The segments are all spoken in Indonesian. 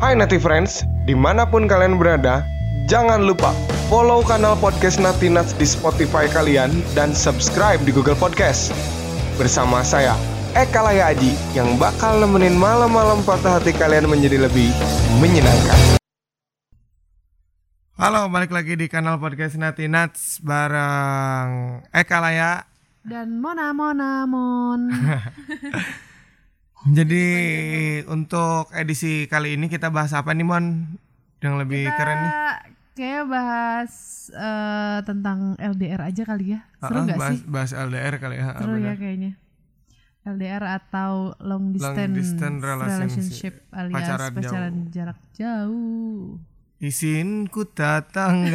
Hai Nati Friends, di mana pun kalian berada, jangan lupa follow kanal podcast Nati Nats di Spotify kalian dan subscribe di Google Podcast. Bersama saya, Eka Laya Aji, yang bakal nemenin malam-malam patah hati kalian menjadi lebih menyenangkan. Halo, balik lagi di kanal podcast Nati Nats bareng Eka Laya dan Mona Mona Mon. Jadi untuk edisi kali ini kita bahas apa nih Mon? Yang lebih kita keren nih. Kayak bahas uh, tentang LDR aja kali ya. Seru Uh-uh, nggak bahas, sih? Bahas LDR kali ya. Seru bener. ya kayaknya. LDR atau long distance, distance relationship. alias Pacaran pacaran, jauh. jarak jauh. Izinku datang.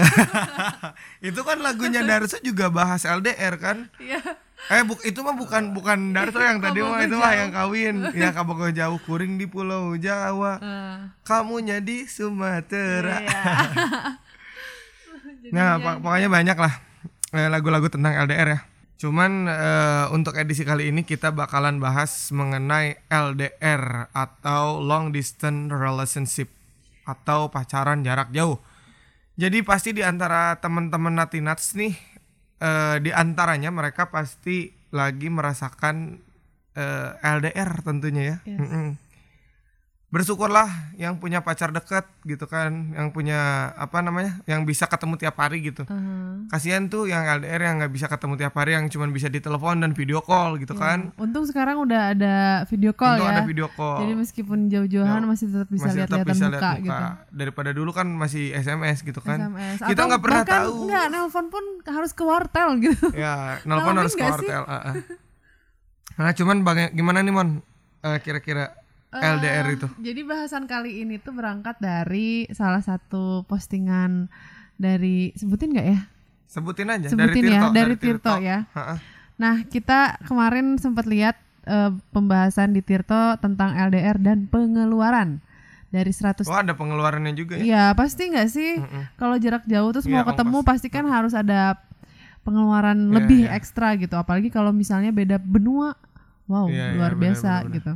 itu kan lagunya Darso juga bahas LDR kan? Iya. Eh buk itu mah bukan bukan Darso yang tadi mah itu mah yang kawin. Ya kabogo jauh kuring di Pulau Jawa. Uh, di Sumatera. iya. Nah, pok- pokoknya banyak lah eh, lagu-lagu tentang LDR ya. Cuman eh, untuk edisi kali ini kita bakalan bahas mengenai LDR atau long distance relationship atau pacaran jarak jauh. Jadi pasti di antara teman-teman Natinats nih eh, di antaranya mereka pasti lagi merasakan eh, LDR tentunya ya. Yes. Mm-mm. Bersyukurlah yang punya pacar deket gitu kan, yang punya apa namanya, yang bisa ketemu tiap hari gitu. Uh, Kasihan tuh yang LDR yang nggak bisa ketemu tiap hari, yang cuma bisa ditelepon dan video call gitu kan. Untung sekarang udah ada video call Untuk ya. ada video call. Jadi meskipun jauh-jauhan Ya, masih tetap bisa masih tetap lihat-lihatan bisa muka, lihat gitu. Daripada dulu kan masih SMS gitu kan. SMS. Kita nggak pernah bahkan tahu. Enggak, nelpon pun harus ke wartel gitu. Ya, nelpon Ngalamin harus ke nggak ah, ah. Nah, cuman baga- gimana nih Mon? Eh, kira-kira LDR Eh, itu? Jadi bahasan kali ini tuh berangkat dari salah satu postingan dari sebutin nggak ya? Sebutin aja Sebutin dari ya, Tirto, dari Tirto ya. Ha-ha. Nah, kita kemarin sempat lihat eh, pembahasan di Tirto tentang LDR dan pengeluaran dari 100 Oh, ada pengeluarannya juga ya. Iya, pasti nggak sih? Kalau jarak jauh terus Iya, mau ketemu ongkos. pasti kan harus ada pengeluaran Iya, lebih iya. ekstra gitu. Apalagi kalau misalnya beda benua. Wow, Iya, iya, luar benar, biasa benar, benar. gitu.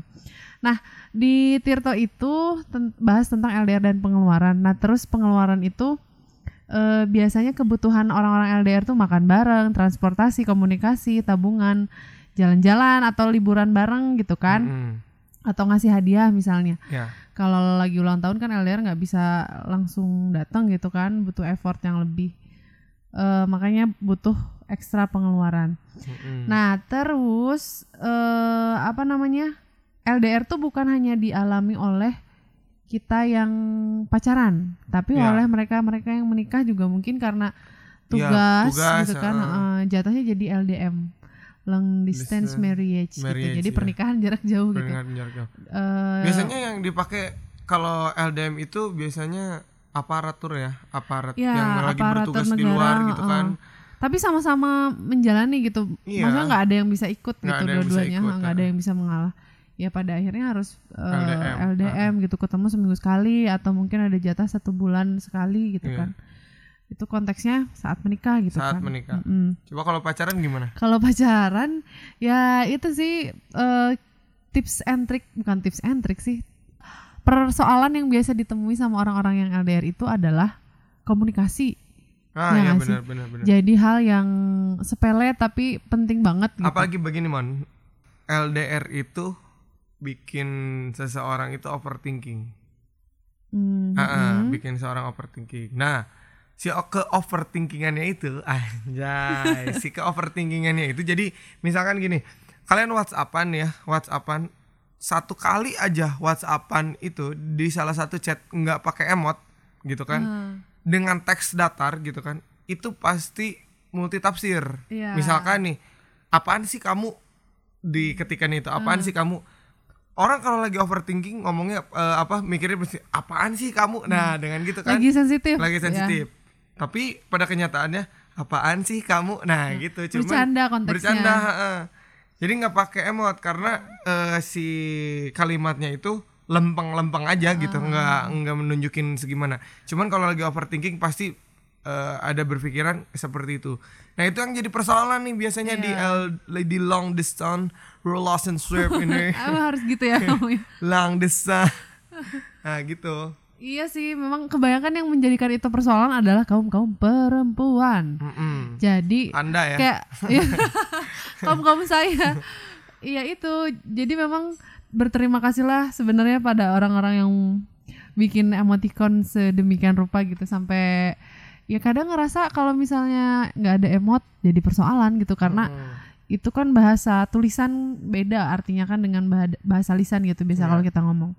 Nah, di Tirto itu ten- bahas tentang LDR dan pengeluaran. Nah, terus pengeluaran itu eh, biasanya kebutuhan orang-orang LDR tuh makan bareng, transportasi, komunikasi, tabungan, jalan-jalan atau liburan bareng gitu kan. Mm-mm. Atau ngasih hadiah misalnya Ya. kalau lagi ulang tahun kan LDR nggak bisa langsung datang gitu kan butuh effort yang lebih Eh, makanya butuh ekstra pengeluaran Mm-mm. nah terus eh apa namanya LDR tuh bukan hanya dialami oleh kita yang pacaran tapi Ya. oleh mereka mereka yang menikah juga mungkin karena Ya, tugas, tugas, gitu kan heeh. eh, jatuhnya jadi LDM long distance Distance marriage, marriage, gitu jadi ya. pernikahan jarak jauh gitu Pernikahan jarak jauh. Eh, Biasanya yang dipakai kalau LDM itu biasanya aparatur ya, aparat Ya, yang lagi aparatur bertugas di negara, luar gitu kan. tapi sama-sama menjalani gitu Iya. maksudnya nggak ada yang bisa ikut gitu dua-duanya nggak ada yang bisa mengalah ya pada akhirnya harus eh, LDM, LDM, gitu ketemu seminggu sekali atau mungkin ada jatah satu bulan sekali gitu Iya. kan itu konteksnya saat menikah gitu Saat kan menikah. Mm-mm. Coba kalau pacaran gimana? kalau pacaran ya itu sih eh, tips and trick bukan tips and trick sih persoalan yang biasa ditemui sama orang-orang yang LDR itu adalah komunikasi Ah, ya sih? benar benar benar. jadi hal yang sepele tapi penting banget gitu. Apalagi begini, Mon. LDR itu bikin seseorang itu overthinking. Hmm, ah, hmm. bikin seorang overthinking. Nah, si ke overthinkingannya itu, anjay, si ke overthinkingannya itu jadi misalkan gini, kalian WhatsAppan ya, WhatsAppan satu kali aja WhatsAppan itu di salah satu chat nggak pakai emot gitu kan, Ah, dengan teks datar gitu kan, itu pasti multitafsir. Iya. Misalkan nih, apaan sih kamu di ketikan itu? Apaan sih kamu? Orang kalau lagi overthinking ngomongnya eh, apa mikirnya pasti apaan sih kamu? Nah, dengan gitu kan lagi sensitif. lagi ya. sensitif. Tapi pada kenyataannya apaan sih kamu? Nah, gitu. Cuman Bercanda konteksnya. Bercanda, heeh. Jadi nggak pakai emot karena eh, si kalimatnya itu lempeng-lempeng aja gitu, Ah. nggak nggak menunjukin segimana. Cuman kalau lagi overthinking pasti eh, ada berpikiran seperti itu. Nah itu yang jadi persoalan nih biasanya di Iya. L, di long distance relationship ini, harus gitu ya long distance Nah gitu. Iya sih, memang kebanyakan yang menjadikan itu persoalan adalah kaum kaum perempuan. Mm-mm. Jadi Anda ya. kayak kaum kaum saya, iya itu. Jadi memang berterima kasihlah sebenarnya pada orang-orang yang bikin emoticon sedemikian rupa gitu sampai ya kadang ngerasa kalau misalnya nggak ada emot jadi persoalan gitu karena Mm. itu kan bahasa tulisan beda artinya kan dengan bah- bahasa lisan gitu biasa Iya. kalau kita ngomong.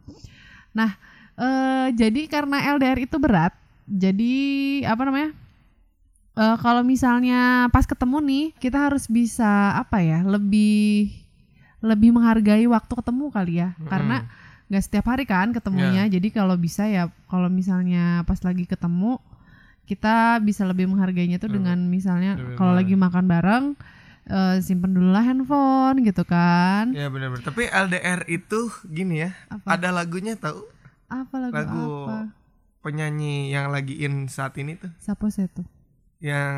Nah, eh, jadi karena LDR itu berat, jadi apa namanya? Eh, kalau misalnya pas ketemu nih, kita harus bisa apa ya? Lebih lebih menghargai waktu ketemu kali ya, Mm-mm. karena nggak setiap hari kan ketemunya. Jadi kalau bisa ya, kalau misalnya pas lagi ketemu kita bisa lebih menghargainya tuh dengan misalnya kalau lagi makan bareng eh, simpen dulu lah handphone gitu kan. Ya benar-benar. Tapi LDR itu gini ya. Apa? Ada lagunya tahu Apa lagu, lagu apa? penyanyi yang lagi in saat ini tuh. Siapa sih itu? Yang,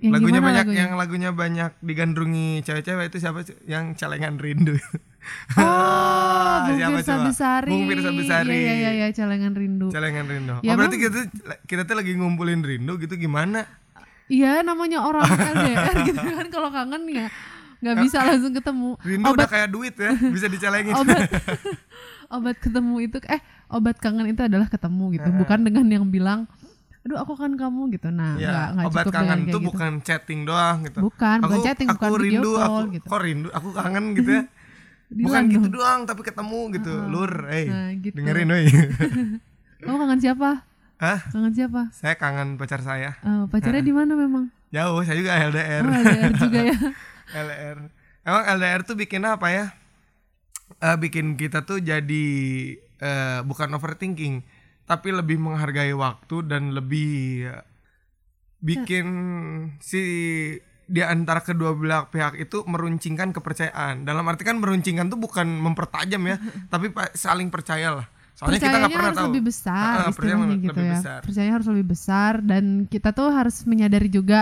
Yang lagunya banyak lagunya? yang lagunya banyak digandrungi cewek-cewek itu siapa? Yang celengan rindu. Oh, Bung Siapa Firsa coba? Besari. Bung Firsa Besari. Iya iya iya, celengan rindu. celengan rindu. Ya, oh berarti Bang. kita kita tuh lagi ngumpulin rindu gitu gimana? Iya, namanya orang LDR gitu kan kalau kangen ya nggak bisa langsung ketemu. Rindu udah Obat kayak duit ya, bisa dicelengin. obat obat ketemu itu eh obat kangen itu adalah ketemu gitu, bukan dengan yang bilang aduh aku kangen kamu gitu. Nah, Ya, nggak nggak obat cukup kangen kayak gitu. bukan chatting doang gitu. Bukan, aku, bukan chatting, aku bukan video rindu, call aku, gitu. Kok rindu? Aku kangen gitu ya. Bukan gitu dong. doang, tapi ketemu gitu. Lur, eh. Nah, gitu. Dengerin woi. Kamu kangen siapa? Hah? Kangen siapa? Saya kangen pacar saya. Eh, pacarnya di mana memang? Jauh, saya juga LDR. Oh, LDR juga ya. LDR. Emang LDR tuh bikin apa ya? Eh, bikin kita tuh jadi eh, bukan overthinking, tapi lebih menghargai waktu dan lebih eh, bikin si di antara kedua belah pihak itu meruncingkan kepercayaan. Dalam arti kan meruncingkan tuh bukan mempertajam ya, tapi saling percaya lah. Soalnya kita Percayanya nggak pernah harus tahu. lebih besar Ah, percaya istilahnya lebih gitu ya. besar. Percaya harus lebih besar dan kita tuh harus menyadari juga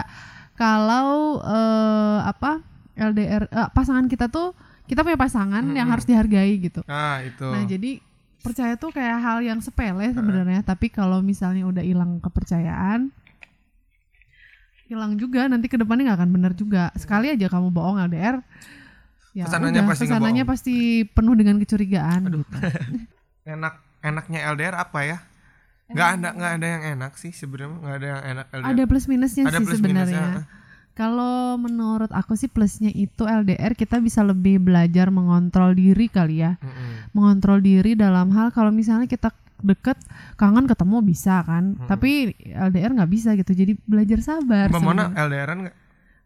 kalau eh, apa LDR eh, pasangan kita tuh kita punya pasangan yang harus dihargai gitu. Nah, itu. Nah, jadi percaya tuh kayak hal yang sepele sebenarnya, tapi kalau misalnya udah hilang kepercayaan hilang juga nanti ke depannya nggak akan benar juga. Sekali aja kamu bohong LDR ya Pesanannya udah, pasti pesanannya ngebohong. pasti penuh dengan kecurigaan gitu. enak enaknya LDR apa ya? Nggak ada nggak ada yang enak sih sebenarnya nggak ada yang enak LDR. Ada plus minusnya Ada sih plus sebenarnya. minusnya. Kalau menurut aku sih plusnya itu LDR kita bisa lebih belajar mengontrol diri kali ya. Mm-mm. Mengontrol diri dalam hal kalau misalnya kita deket kangen ketemu bisa kan. Hmm. Tapi LDR nggak bisa gitu. Jadi belajar sabar. Mbak Mona. LDRan nggak?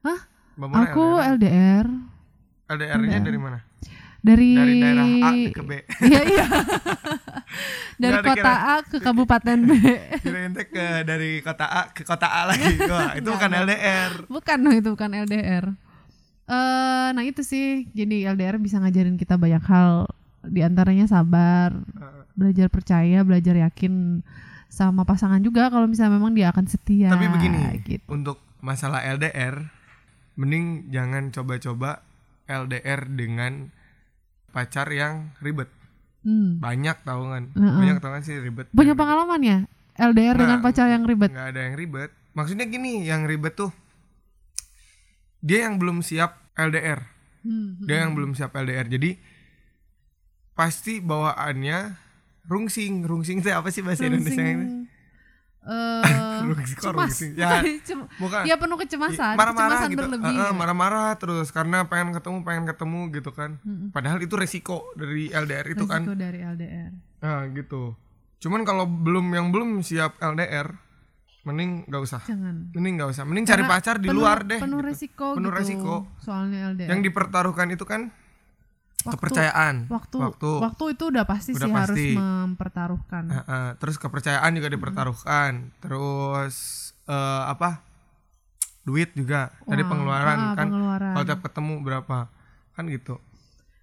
Hah? Mbak Mona Aku? LDR LDR-nya LDR. dari mana? dari Dari daerah A ke B. Iya iya. dari kota dikira. A ke kabupaten B. Kirain teh ke dari kota A ke kota A lagi. Wah, itu bukan LDR. Bukan itu bukan LDR. Eh, nah itu sih. Jadi LDR bisa ngajarin kita banyak hal. Di antaranya sabar, belajar percaya, belajar yakin sama pasangan juga kalau misalnya memang dia akan setia. Tapi begini, gitu. untuk masalah LDR mending jangan coba-coba LDR dengan pacar yang ribet. Hmm. Banyak tahu kan? Heeh. Banyak tahu kan sih ribet. Banyak pengalaman ya LDR dengan Nah, pacar yang ribet. nggak ada yang ribet maksudnya gini yang ribet tuh dia yang belum siap LDR Hmm. dia yang belum siap LDR jadi pasti bawaannya rungsing rungsing itu apa sih bahasa Indonesia ini Eh, Rungsing, kok cemas. rungsing? Ya, Cem- bukan ya penuh kecemasan, marah-marah kecemasan gitu berlebih. Ya. marah-marah terus karena pengen ketemu pengen ketemu gitu kan padahal itu resiko dari LDR itu kan Resiko dari LDR. nah gitu cuman kalau belum yang belum siap LDR mending nggak usah Jangan. mending nggak usah mending cari Karena pacar di penuh- luar deh Penuh gitu. resiko Penuh gitu. resiko. Soalnya LDR. yang dipertaruhkan itu kan Waktu- kepercayaan waktu, waktu, waktu itu udah pasti Udah sih harus pasti. mempertaruhkan. Eh, eh, terus kepercayaan juga dipertaruhkan terus eh, apa duit juga tadi Wah, pengeluaran ah, kan pengeluaran. kalau tiap ketemu berapa kan gitu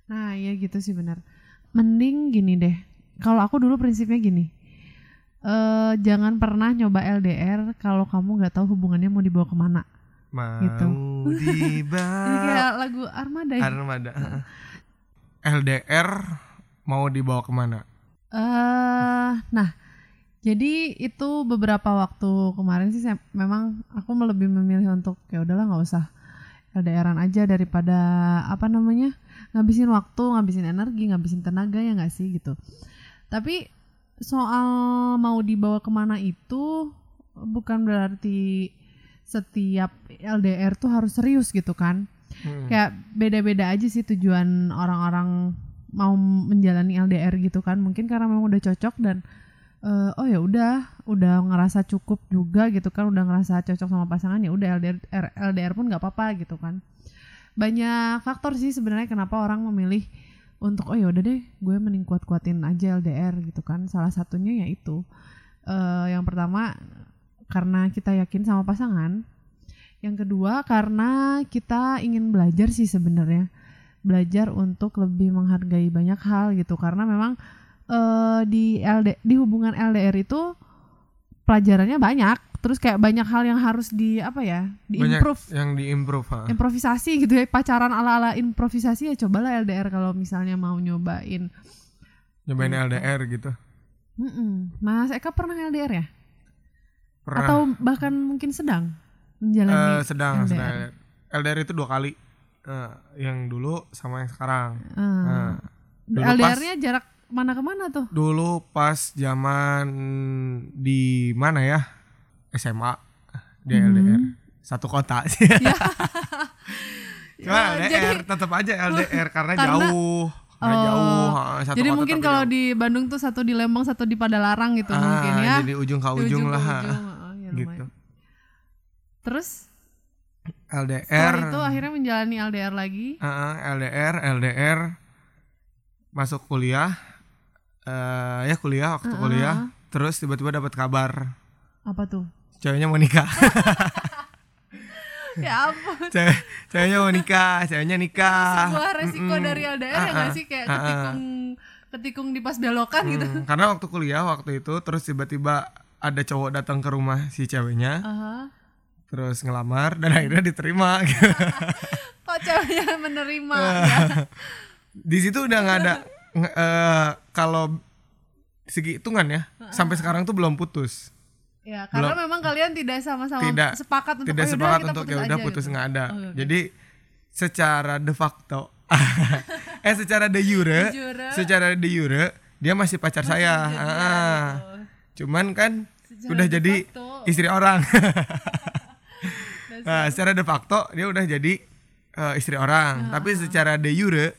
Nah, iya gitu sih benar. Mending gini deh. Kalau aku dulu prinsipnya gini. eh jangan pernah nyoba LDR kalau kamu nggak tahu hubungannya mau dibawa ke mana. mau Gitu. Dibawa kayak lagu Armada ya. armada LDR mau dibawa ke mana eh nah, jadi itu beberapa waktu kemarin sih saya, memang aku lebih memilih untuk ya udahlah nggak usah LDRan aja daripada apa namanya ngabisin waktu, ngabisin energi, ngabisin tenaga ya nggak sih gitu. Tapi soal mau dibawa ke mana itu bukan berarti setiap LDR tuh harus serius gitu kan. Hmm. Kayak beda-beda aja sih tujuan orang-orang mau menjalani LDR gitu kan. Mungkin karena memang udah cocok dan eh, oh ya udah, udah ngerasa cukup juga gitu kan, udah ngerasa cocok sama pasangan ya udah LDR LDR pun nggak apa-apa gitu kan. Banyak faktor sih sebenarnya kenapa orang memilih untuk oh ya udah deh, gue mending kuat-kuatin aja LDR gitu kan. Salah satunya yaitu eh yang pertama karena kita yakin sama pasangan. Yang kedua karena kita ingin belajar sih sebenarnya. Belajar untuk lebih menghargai banyak hal gitu karena memang eh di LD di hubungan LDR itu pelajarannya banyak. Terus kayak banyak hal yang harus di apa ya? Banyak diimprove yang diimprove ha. improvisasi gitu ya pacaran ala-ala improvisasi ya cobalah LDR kalau misalnya mau nyobain Nyobain LDR gitu. Mm-mm. Mas Eka pernah LDR ya Pernah atau bahkan mungkin sedang menjalani Eh, sedang LDR. sedang LDR itu dua kali. Eh, yang dulu sama yang sekarang. Eh, Nah, dulu pas- LDR-nya jarak mana ke mana tuh dulu pas zaman di mana ya SMA di Hmm. LDR satu kota sih cuma Ya, LDR jadi- tetap aja LDR karena, Karena- jauh karena Oh, jauh satu jadi mungkin kalau jauh. di Bandung tuh satu di Lembang satu di Padalarang gitu Ah, mungkin ya jadi ujung ke Di ujung, ke lah ujung, oh, ya gitu. Terus? LDR setelah itu akhirnya menjalani LDR lagi. Ah, LDR LDR masuk kuliah. Eh ya kuliah waktu Ah, kuliah. Terus tiba-tiba dapat kabar. Apa tuh? Ceweknya mau nikah. Ya ampun. Cewek, ceweknya mau nikah ceweknya nikah. Sebuah resiko Mm-mm. dari LDR ya Ah, nggak ah, sih? Kayak ah. ketikung ketikung di pas belokan gitu. Hmm, karena waktu kuliah waktu itu terus tiba-tiba ada cowok datang ke rumah si ceweknya. Aha. Terus ngelamar dan akhirnya diterima kok ceweknya menerima Ah. ya? di situ udah nggak ada eh, kalau segi hitungan ya sampai sekarang tuh belum putus ya karena memang kalian tidak sama-sama Tidak- sepakat untuk tidak "Oh, sepakat kita untuk putus ya udah aja," putus gitu. nggak ada Oh, oke. jadi secara de facto eh secara de jure De jure. secara de jure dia masih pacar saya Jadi, ya, Ah. gitu. cuman kan Secara udah jadi facto. istri orang. Nah, secara de facto dia udah jadi eh, istri orang, Ah, tapi secara de jure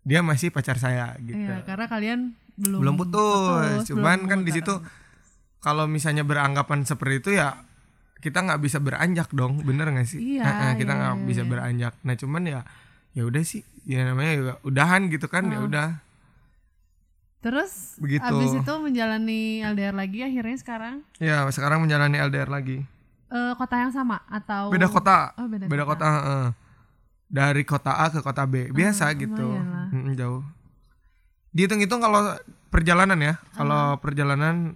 dia masih pacar saya gitu. Iya, karena kalian belum belum putus, belum cuman kan di situ kalau misalnya beranggapan seperti itu ya kita nggak bisa beranjak dong, bener nggak sih? Iya, Heeh, kita iya, nggak iya, bisa iya. beranjak. Nah, cuman ya ya udah sih, ya namanya juga udahan gitu kan, Ah. ya udah. Terus Begitu. abis itu menjalani LDR lagi akhirnya sekarang Ya sekarang menjalani LDR lagi. Eh, kota yang sama atau Beda kota, Oh, beda, beda kota. heeh. Dari kota A ke kota B, biasa gitu, lumayan lah. Mm, jauh. Dihitung-hitung kalau perjalanan ya, kalau perjalanan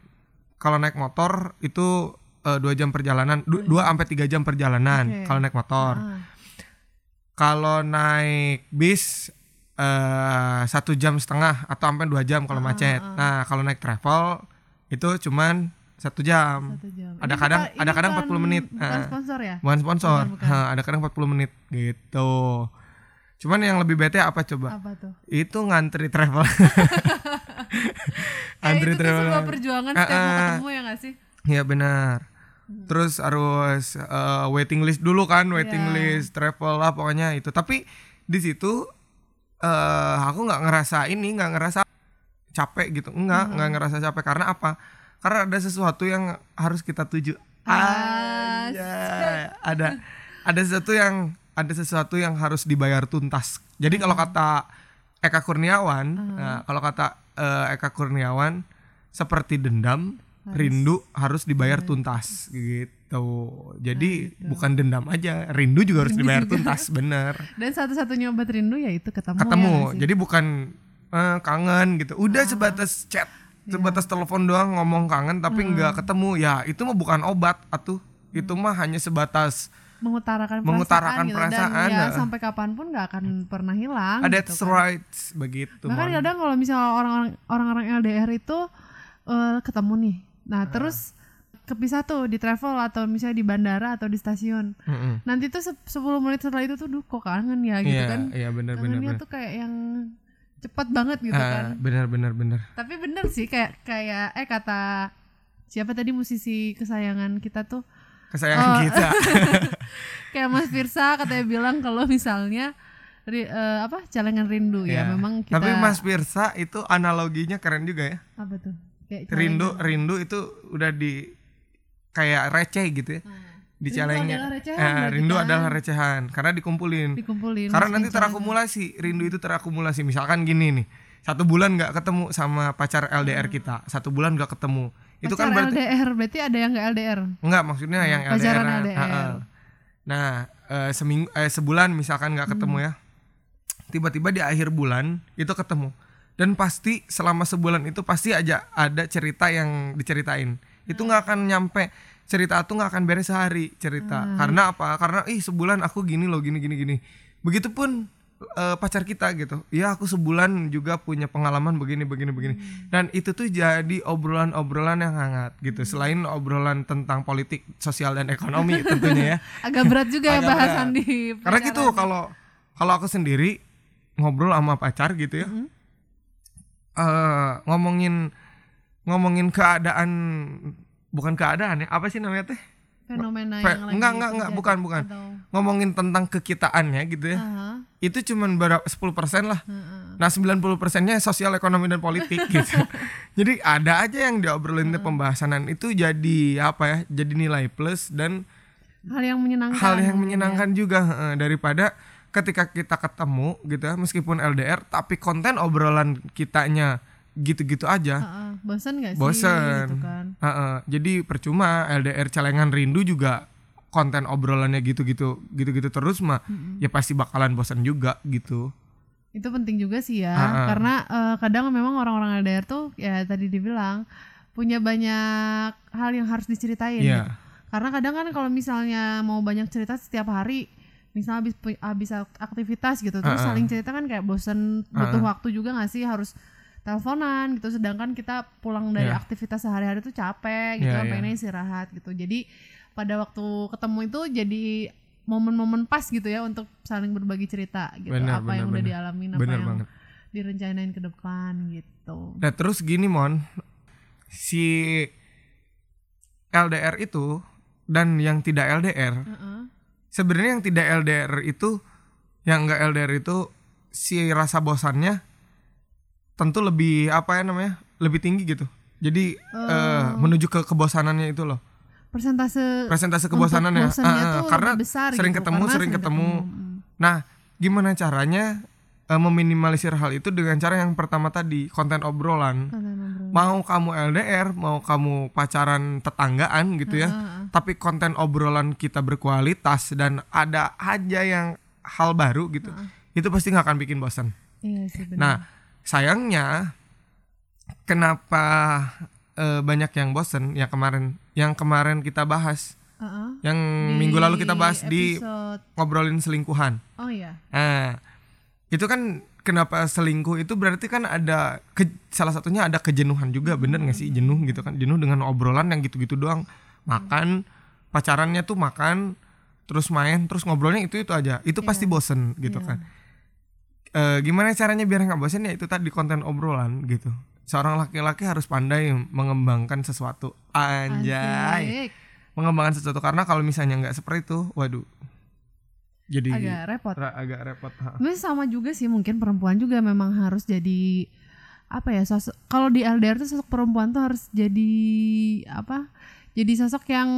kalau naik motor itu eh, dua jam perjalanan, du- dua sampai tiga jam perjalanan Oke. kalau naik motor. Ah, Kalau naik bis eh satu jam setengah atau sampai dua jam kalau Ah, macet. ah. Nah kalau naik travel itu cuman satu jam. satu jam. Ada Ini kadang- bukan- ada kadang bukan- 40 menit. Bukan sponsor ya? Bukan sponsor, Bukan, bukan. Ha, ada kadang 40 menit gitu. Cuman yang lebih bete apa coba? Apa tuh? Itu ngantri travel. Eh, Antri itu travel. sebuah perjuangan setiap mau Ah, ah. ketemu ya gak sih? Iya benar. Terus harus eh, waiting list dulu kan, waiting Iya. list travel lah pokoknya itu. Tapi di situ eh aku nggak ngerasa ini, nggak ngerasa capek gitu. Enggak, nggak ngerasa capek karena apa? Karena ada sesuatu yang harus kita tuju. Ah, Anjay. ada ada sesuatu yang ada sesuatu yang harus dibayar tuntas. Jadi kalau kata Eka Kurniawan, nah, kalau kata eh, Eka Kurniawan seperti dendam, rindu harus dibayar tuntas gitu. Jadi bukan dendam aja, rindu juga harus dibayar tuntas, bener. Dan satu-satunya obat rindu ya itu ketemu, Ketemu. ya? Jadi bukan eh, kangen gitu. Udah sebatas chat, sebatas telepon doang ngomong kangen tapi nggak ketemu. Ya, itu mah bukan obat atuh. Itu mah hanya sebatas mengutarakan perasaan, Mengutarakan gitu. perasaan, dan ya sampai kapan pun nggak akan pernah hilang That's gitu kan. right begitu. bahkan Mon. kadang kalau misalnya orang-orang orang-orang LDR itu eh, ketemu nih nah terus kepisah tuh di travel atau misalnya di bandara atau di stasiun Mm-mm. nanti tuh se- 10 menit setelah itu tuh duh kok kangen ya gitu Iya, kan iya benar benar kangennya benar. tuh kayak yang cepat banget gitu kan Ah, benar benar benar. tapi bener sih kayak kayak eh kata siapa tadi musisi kesayangan kita tuh Kesayangan Oh. kita. kayak Mas Firsa katanya bilang kalau misalnya ri- eh, apa celengan rindu ya, Iya. memang kita Tapi Mas Pirsa itu analoginya keren juga ya. apa tuh kayak Rindu rindu itu udah di kayak receh gitu ya. Nah, Di Rindu celengnya. adalah recehan Eh, rindu kan. adalah recehan karena dikumpulin. dikumpulin Karena nanti terakumulasi, rindu itu terakumulasi. Misalkan gini nih, satu bulan nggak ketemu sama pacar LDR kita, satu bulan nggak ketemu. Itu kan Pacar berarti LDR berarti ada yang nggak LDR enggak maksudnya yang LDR. pacaran. LDR. Heeh. Nah, eh, seminggu eh, sebulan misalkan nggak ketemu Hmm. ya. Tiba-tiba di akhir bulan itu ketemu. Dan pasti selama sebulan itu pasti aja ada cerita yang diceritain. Itu Hmm. nggak akan nyampe cerita tuh nggak akan beres sehari cerita. Hmm. Karena apa? Karena ih sebulan aku gini loh gini gini gini. Begitupun eh, pacar kita gitu. Ya aku sebulan juga punya pengalaman begini begini begini. Hmm. Dan itu tuh jadi obrolan-obrolan yang hangat gitu. Hmm. Selain obrolan tentang politik, sosial dan ekonomi tentunya ya. agak berat juga ya bahasan berat. di Karena gitu kalau kalau aku sendiri ngobrol sama pacar gitu ya. Mm-hmm. eh, ngomongin ngomongin keadaan bukan keadaan ya. Apa sih namanya teh? fenomena Fe- yang lagi enggak, enggak, enggak, bukan, bukan. atau Ngomongin tentang kekitaannya gitu ya. Aha, Itu cuman berapa 10% lah. heeh. Nah 90 persennya sosial ekonomi dan politik gitu. jadi ada aja yang diobrolin di pembahasanan itu jadi apa ya? Jadi nilai plus dan hal yang menyenangkan hal yang mungkin ya. menyenangkan juga eh, daripada ketika kita ketemu gitu ya meskipun LDR tapi konten obrolan kitanya gitu-gitu aja. Heeh, bosan nggak sih Bosen. gitu kan Heeh, jadi percuma LDR celengan rindu juga konten obrolannya gitu-gitu gitu-gitu terus mah ya pasti bakalan bosan juga gitu. itu penting juga sih ya Ah, ah. karena eh, kadang memang orang-orang LDR tuh ya tadi dibilang punya banyak hal yang harus diceritain Iya. karena kadang kan kalau misalnya mau banyak cerita setiap hari misalnya habis habis ak- aktivitas gitu terus Ah, ah. saling cerita kan kayak bosen butuh waktu juga nggak sih harus teleponan gitu sedangkan kita pulang dari Iya. aktivitas sehari-hari tuh capek gitu Iya, kan iya. pengennya istirahat gitu jadi pada waktu ketemu itu jadi momen-momen pas gitu ya untuk saling berbagi cerita gitu Benar, apa yang benar, udah benar. dialamin apa Bener yang banget. direncanain ke depan gitu Nah terus gini mon, si LDR itu dan yang tidak LDR, Heeh. sebenarnya yang tidak LDR itu, yang enggak LDR itu si rasa bosannya tentu lebih apa ya namanya, lebih tinggi gitu. Jadi eh, menuju ke kebosanannya itu loh, persentase presentase untuk kebosanannya. ah, tuh karena besar sering gitu, ketemu, karena sering ketemu. Mm. Nah, gimana caranya eh, meminimalisir hal itu dengan cara yang pertama tadi konten obrolan. Konten obrolan. mau kamu LDR, mau kamu pacaran tetanggaan gitu ya. Heeh. Tapi konten obrolan kita berkualitas dan ada aja yang hal baru gitu. Itu pasti nggak akan bikin bosan. Iya sih benar. Nah, sayangnya kenapa eh, banyak yang bosan yang kemarin yang kemarin kita bahas, Heeh. yang Di minggu lalu kita bahas di episode- ngobrolin selingkuhan. Oh iya. Nah, itu kan kenapa selingkuh itu berarti kan ada ke- salah satunya ada kejenuhan juga bener nggak sih? Jenuh gitu kan? Jenuh dengan obrolan yang gitu-gitu doang. Makan pacarannya tuh makan terus main terus ngobrolnya itu itu aja. Itu pasti bosen gitu Iya. kan Eh, gimana caranya biar nggak bosen ya itu tadi konten obrolan gitu seorang laki-laki harus pandai mengembangkan sesuatu anjay Asik. mengembangkan sesuatu karena kalau misalnya nggak seperti itu waduh jadi Agak repot. ra- agak repot. Tapi sama juga sih mungkin perempuan juga memang harus jadi apa ya sosok kalau di LDR tuh sosok perempuan tuh harus jadi apa? Jadi sosok yang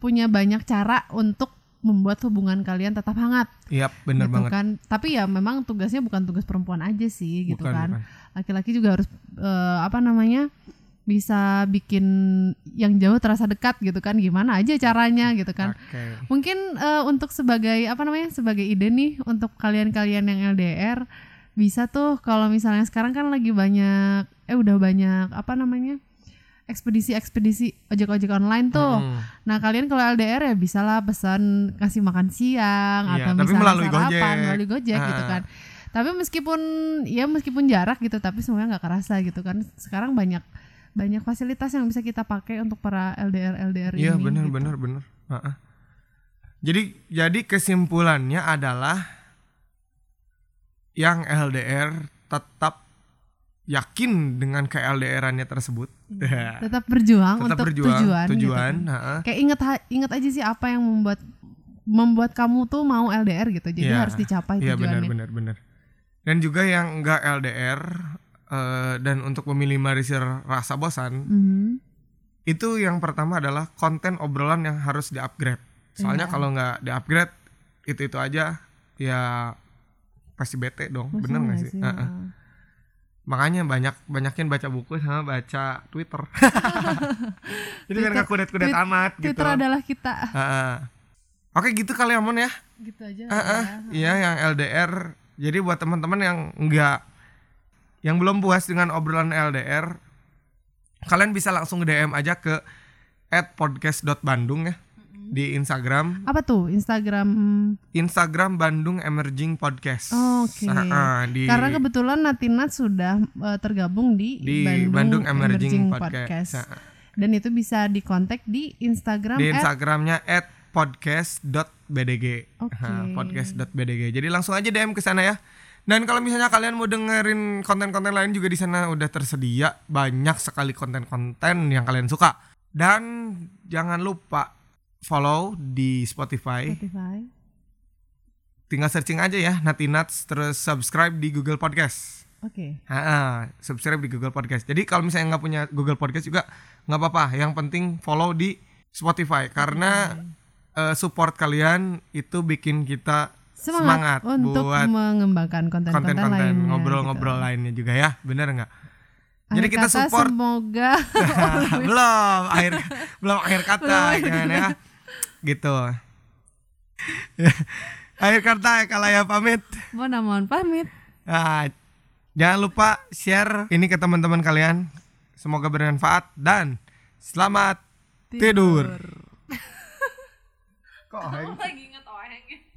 punya banyak cara untuk membuat hubungan kalian tetap hangat Iya bener gitu banget kan. Tapi ya memang tugasnya bukan tugas perempuan aja sih gitu Bukan, kan. Laki-laki juga harus eh, apa namanya? bisa bikin yang jauh terasa dekat gitu kan. Gimana aja caranya gitu kan. Oke. Mungkin eh, untuk sebagai apa namanya sebagai ide nih untuk kalian-kalian yang LDR bisa tuh kalau misalnya sekarang kan lagi banyak eh udah banyak apa namanya ekspedisi-ekspedisi ojek-ojek online tuh. Hmm. Nah kalian kalau LDR ya bisa lah pesan kasih makan siang Iya, atau misalnya melalui sarapan Gojek. melalui Gojek gitu Ah. kan. Tapi meskipun ya meskipun jarak gitu, tapi semuanya nggak kerasa gitu kan. Sekarang banyak banyak fasilitas yang bisa kita pakai untuk para LDR LDR Iya ini. benar gitu. benar benar. Jadi jadi kesimpulannya adalah yang LDR tetap yakin dengan ke LDR-annya tersebut. Tetap berjuang tetap untuk berjuang tujuan. gitu tujuan. kan. heeh. Kayak inget inget aja sih apa yang membuat membuat kamu tuh mau LDR gitu. Jadi Iya. harus dicapai Iya benar tujuannya. benar benar. Dan juga yang enggak LDR eh, dan untuk meminimalisir rasa bosan Mhm. itu yang pertama adalah konten obrolan yang harus di-upgrade. Soalnya Iya. kalau nggak di-upgrade itu-itu aja ya pasti bete dong, Masa bener nggak sih? sih? Heeh. Heeh. Makanya banyak banyakin baca buku sama baca Twitter. Jadi biar Twitter- nggak kudet-kudet amat gitu. Twitter adalah kita. Heeh. Oke gitu kali ya Mon ya. Gitu aja. Heeh. ya. Iya yang LDR. Jadi buat teman-teman yang enggak yang belum puas dengan obrolan LDR, kalian bisa langsung DM aja ke @podcast.bandung ya di Instagram, Apa tuh Instagram? Instagram Bandung Emerging Podcast. Oke. Heeh, di Karena kebetulan Natinat sudah eh, tergabung di, di Bandung, Emerging, Podcast. Heeh. Dan itu bisa dikontak di Instagram Di at- Instagramnya @podcast.bdg. Oke. Nah, podcast.bdg. Jadi langsung aja DM ke sana ya. Dan kalau misalnya kalian mau dengerin konten-konten lain juga di sana udah tersedia banyak sekali konten-konten yang kalian suka. Dan jangan lupa follow di Spotify. Spotify. Tinggal searching aja ya Natinats terus subscribe di Google Podcast. Oke. Ha, subscribe di Google Podcast. Jadi kalau misalnya nggak punya Google Podcast juga nggak apa-apa. Yang penting follow di Spotify karena eh, support kalian itu bikin kita Semangat, Semangat untuk buat mengembangkan konten-konten lainnya. ngobrol-ngobrol gitu. lainnya juga ya, bener nggak? Jadi Akhir kita support Semoga belum akhir belum akhir kata jangan ya, gitu. akhir kata kalau ya pamit. mohon pamit. Nah, jangan lupa share ini ke teman-teman kalian. Semoga bermanfaat dan selamat tidur. Kok aing? Lagi